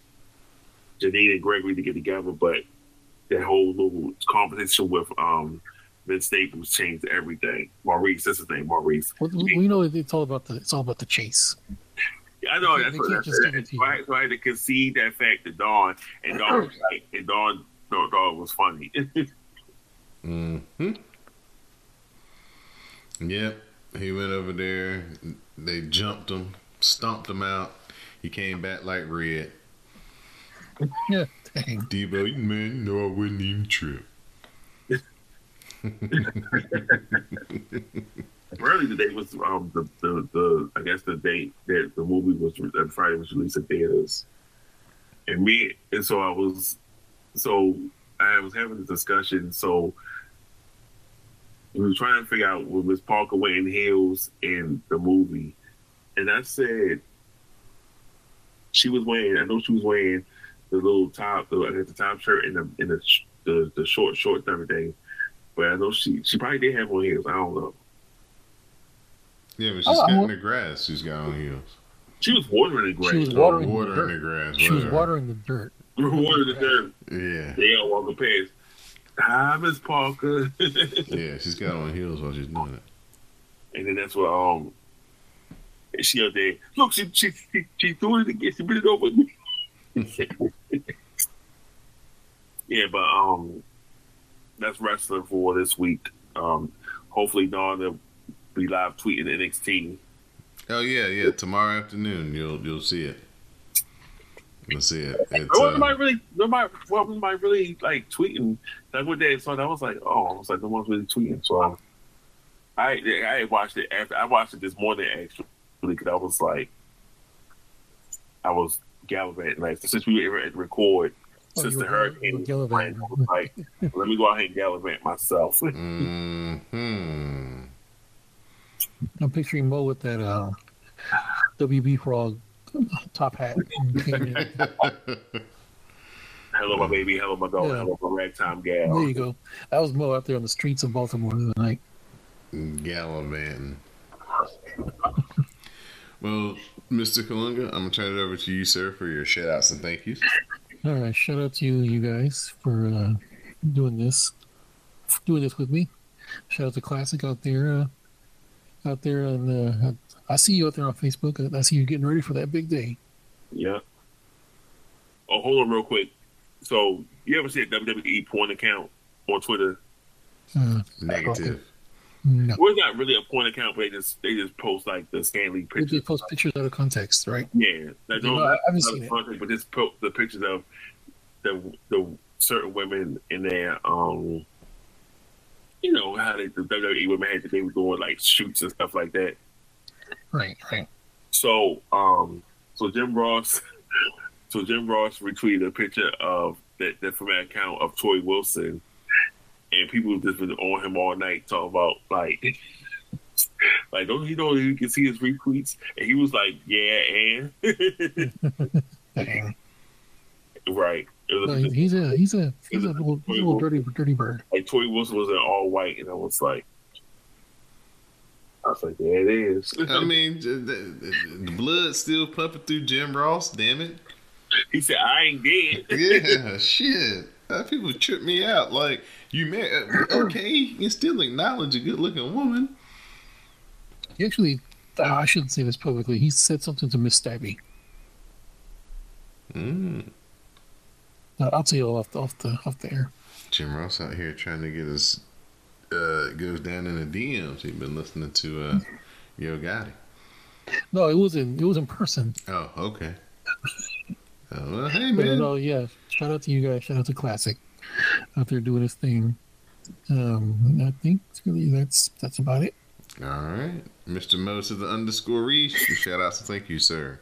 Janine and Gregory to get together, but that whole little competition with um Vince Staples changed everything. Maurice, that's his name, Maurice. Well, we we know it's all about the. It's all about the chase. I know They that's can't what that's just to so I, so I had to concede that fact to Don, and Don was like, and Don thought, thought it was funny. hmm Yep. He went over there. They jumped him, stomped him out. He came back like red. Yeah, dang. Debo, man, no, I wouldn't even trip. Really, the date was um the, the, the I guess the date that the movie was that Friday was released at theaters, and me and so I was so I was having a discussion. So we were trying to figure out was Miss Parker wearing heels in the movie, and I said she was wearing. I know she was wearing the little top, the, the top shirt and the and the, the the short shorts and everything. But I know she she probably did have on heels. I don't know. Yeah, but she's Oh, got in the grass. She's got on heels. She was watering the grass. She was watering the Water in dirt. the grass. She was watering the dirt. watering the dirt. Yeah. They all walking past. Hi, Miss Parker. Yeah, she's got on heels while she's doing it. and then that's what um she up there. Look, she she she, she doing it again. She put it over me. yeah, but um, that's wrestling for this week. Um, hopefully Don will be live tweeting NXT. Oh yeah, yeah. Tomorrow afternoon, you'll you'll see it. You'll see it. It's, Well, uh, nobody really, nobody, well, nobody really like tweeting. Like one day, so I was like, oh, I was like, no one's really tweeting. So um, I, I watched it after I watched it this morning actually because I was like, I was gallivanting. Like since we were at record, Oh, since you the hurricane, gallivanting. was playing, I was like, let me go out and gallivant myself. hmm I'm picturing Mo with that uh, WB frog top hat. and came in. hello, my baby. Hello, my dog. Yeah. Hello, my ragtime There gal. you go. That was Mo out there on the streets of Baltimore the other night. Gallivanting. well, Mr. Kalunga, I'm gonna turn it over to you, sir, for your shout outs and thank yous. All right, shout out to you, you guys, for uh, doing this, doing this with me. Shout out to Classic out there, uh, out there, and uh, I see you out there on Facebook. I see you getting ready for that big day. Yeah. Oh, hold on, real quick. So, you ever see a WWE porn account on Twitter? Uh, Negative. No, Well, it's not really a porn account, but they just they just post like the scantily pictures. They post pictures out of context, right? Yeah, like, No, I haven't seen it. content, but just post the pictures of the the certain women in their um, you know how they the WWE women had they were doing like shoots and stuff like that. Right, right. So, um, so Jim Ross, so Jim Ross retweeted a picture of that, that from that account of Torrie Wilson, and people have just been on him all night talking about like, like don't you know you can see his retweets, and he was like, yeah, and Dang. right, was No, he- he's a he's a he's a Is it- little, he's a little dirty dirty bird. like Torrie Wilson was in all white, and I was like. I was like, there it is. I mean, the, the, the blood still pumping through Jim Ross. Damn it. he said, I ain't dead. Yeah, shit. Uh, people trip me out. Like you, may uh, okay, you can still acknowledge a good-looking woman. He actually, uh, I shouldn't say this publicly. He said something to Miss Stabby. Mm. Uh, I'll tell you off the off the off the air. Jim Ross out here trying to get us uh us down in the DMs. He's been listening to uh Yo Gotti. No, it wasn't. it was in person. Oh, okay. Oh, well, hey But man. no, yeah. Shout out to you guys. Shout out to Classic out there doing his thing. Um, I think it's really that's that's about it. All right, Mr. Mo to the underscore Reese. Shout out to thank you, sir.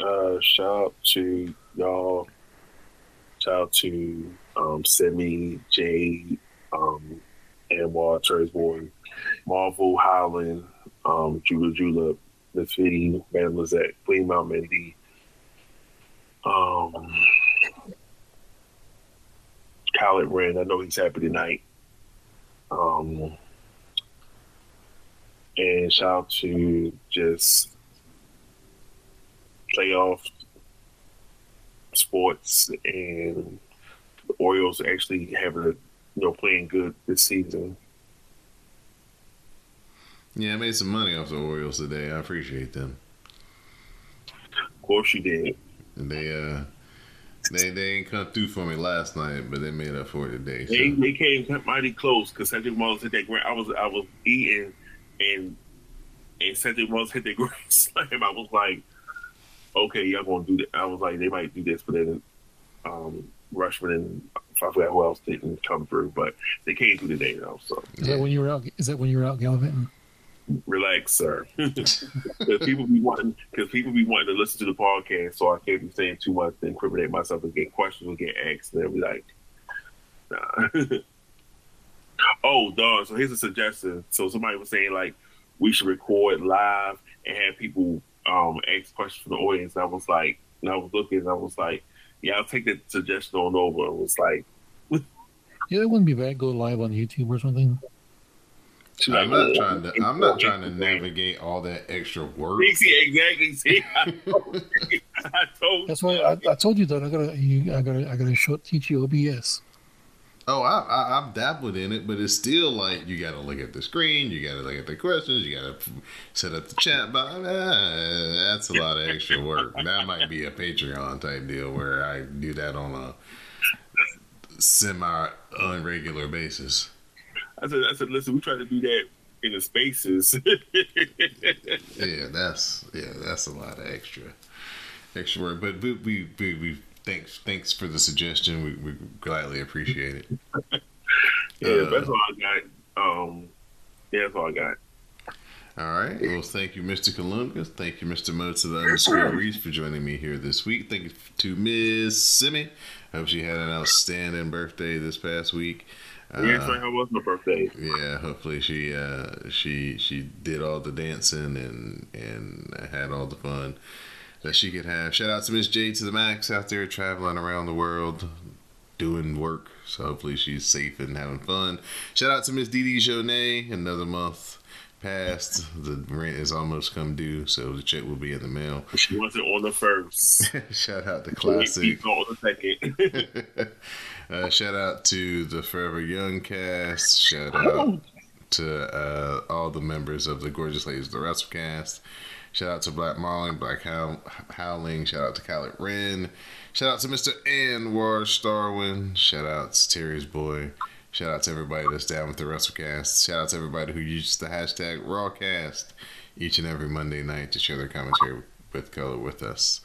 uh, shout out to y'all. Shout out to um, Semi, Jade, um, Anwar, boy Marvel, Howland, um, Jula Jula, Miss Fitty, Van Lizette, Queen Mount Mindy, um, Khaled Wren. I know he's happy tonight. Um, and shout out to just playoff sports and the Orioles actually having a you know playing good this season. Yeah, I made some money off the Orioles today. I appreciate them. Of course you did. And they uh they they ain't come through for me last night, but they made up for it today. So. They, they came mighty close because Cedric Mullins hit that grand. I was I was eating and and Cedric Mullins hit that grand slam. I was like, okay, y'all gonna do that. I was like, they might do this, but then um, Rutschman and I forgot who else didn't come through, but they came through today though. So Is that when you were out? Is that when you were out gallivanting? Relax, sir. Because people be wanting, because people be wanting to listen to the podcast, so I can't be saying too much to incriminate myself and get questions or get asked. And they'll be like, nah. oh, dog. So here's a suggestion. So somebody was saying like we should record live and have people um ask questions from the audience. And I was like, and I was looking, and I was like, yeah, I'll take that suggestion on over. It was like, Yeah, that wouldn't be bad. Go live on YouTube or something. She's I'm like, not trying to. I'm not trying to navigate all that extra work. See, exactly. See, I told, I told That's why I, I told you that I gotta you, I gotta I gotta show, teach you OBS. Oh, I, I I've dabbled in it, but it's still like you got to look at the screen, you got to look at the questions, you got to set up the chat box. Ah, that's a lot of extra work. That might be a Patreon type deal where I do that on a semi unregular basis. I said, I said, listen, we try to do that in the spaces. Yeah, that's yeah, that's a lot of extra extra work. But we we we, we thanks thanks for the suggestion. We we gladly appreciate it. yeah, Uh, that's all I got. Um, yeah, that's all I got. All right. Well, thank you, Mr. Kalunga. Thank you, Mr. Mo to the underscore Reese for joining me here this week. Thank you to Miss Simi. I Hope she had an outstanding birthday this past week. Uh, yeah, so how was my birthday? yeah, hopefully she uh, she she did all the dancing and and had all the fun that she could have. Shout out to Miss J to the max out there traveling around the world doing work. So hopefully she's safe and having fun. Shout out to Miss Dee Dee Jonay. Another month passed. The rent is almost come due, so the check will be in the mail. She wasn't on the first. Shout out to She's Classic. on the second. uh, shout out to the Forever Young cast. Shout out to uh, all the members of the Gorgeous Ladies of the Wrestle cast. Shout out to Black Marlin, Black Howl- Howling. Shout out to Khaled Wren. Shout out to Mr. Anwar Starwin. Shout out to Terry's Boy. Shout out to everybody that's down with the WrestleCast. Shout out to everybody who uses the hashtag Rawcast each and every Monday night to share their commentary with color with us.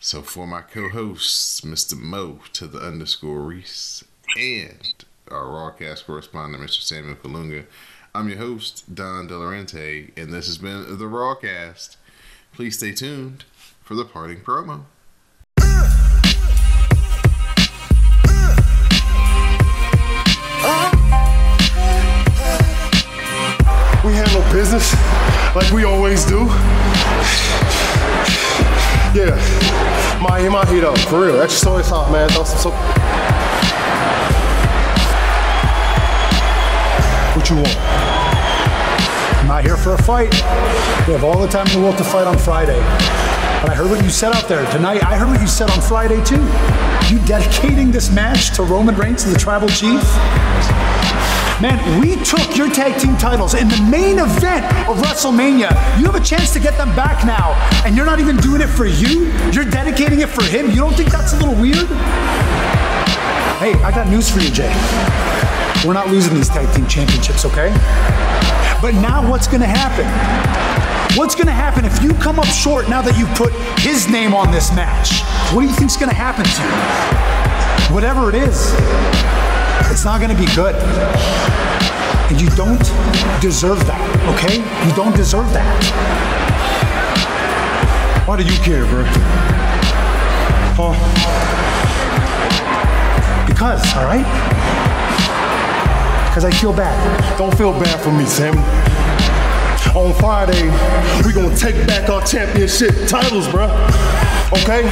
So for my co-hosts, Mr. Mo to the underscore Reese and our Rawcast correspondent, Mr. Samuel Kalunga, I'm your host, Don Delarente, and this has been the Rawcast. Please stay tuned for the parting promo. We handle business like we always do. Yeah. My, up, for real. Extra soy sauce, man. Throw some so- What you want? I'm not here for a fight. We have all the time in the world to fight on Friday. But I heard what you said out there tonight. I heard what you said on Friday too. You dedicating this match to Roman Reigns, the tribal chief? Man, we took your tag team titles in the main event of WrestleMania. You have a chance to get them back now, and you're not even doing it for you. You're dedicating it for him. You don't think that's a little weird? Hey, I got news for you, Jey. We're not losing these tag team championships, okay? But now what's to happen? What's to happen if you come up short now that you've put his name on this match? What do you think's to happen to you? Whatever it is, it's not going to be good. And you don't deserve that, okay? You don't deserve that. Why do you care, bro? Huh? Because, all right? Because I feel bad. Don't feel bad for me, Sam. On Friday, we gonna take back our championship titles, bro. Okay?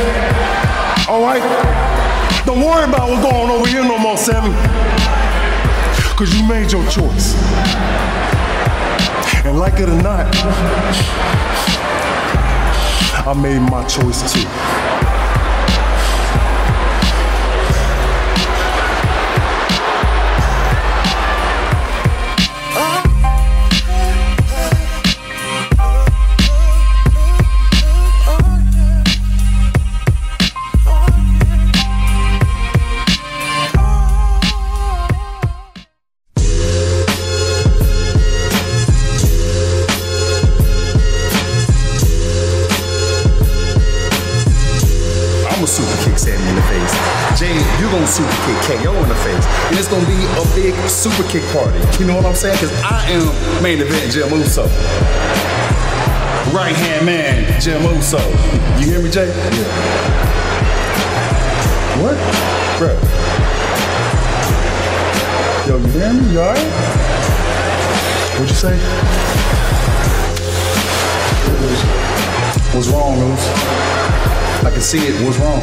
All right? Don't worry about what's going on over here no more, Sami. Cause you made your choice. And like it or not, I made my choice too. Super kick party. You know what I'm saying? Because I am main event Jim Uso. Right hand man, Jim Uso. You hear me, Jey? Yeah. What? Bro. Yo, you hear me? You alright? What'd you say? What's wrong, Moose? I can see it. What's wrong?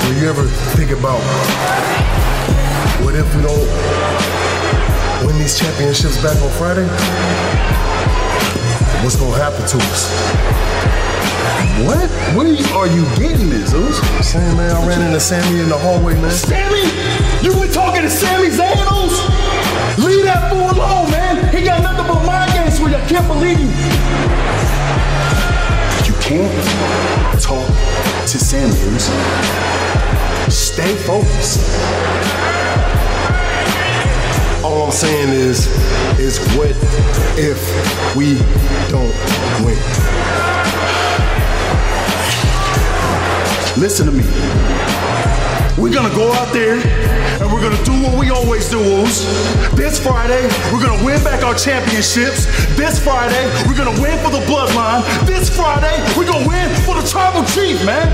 Do you ever think about what if we don't win these championships back on Friday? What's gonna happen to us? What? Where are you getting this, Zeus? Saying, man, I ran into Sami in the hallway, man. Sami? You been talking to Sami Zanos? Leave that fool alone, man. He got nothing but mind games for you. I can't believe you. You can't talk to Sami, Zeus. Stay focused. All I'm saying is, is what if we don't win? Listen to me. We're gonna go out there and we're gonna do what we always do, Uce. This Friday, we're gonna win back our championships. This Friday, we're gonna win for the bloodline. This Friday, we're gonna win for the tribal chief, man.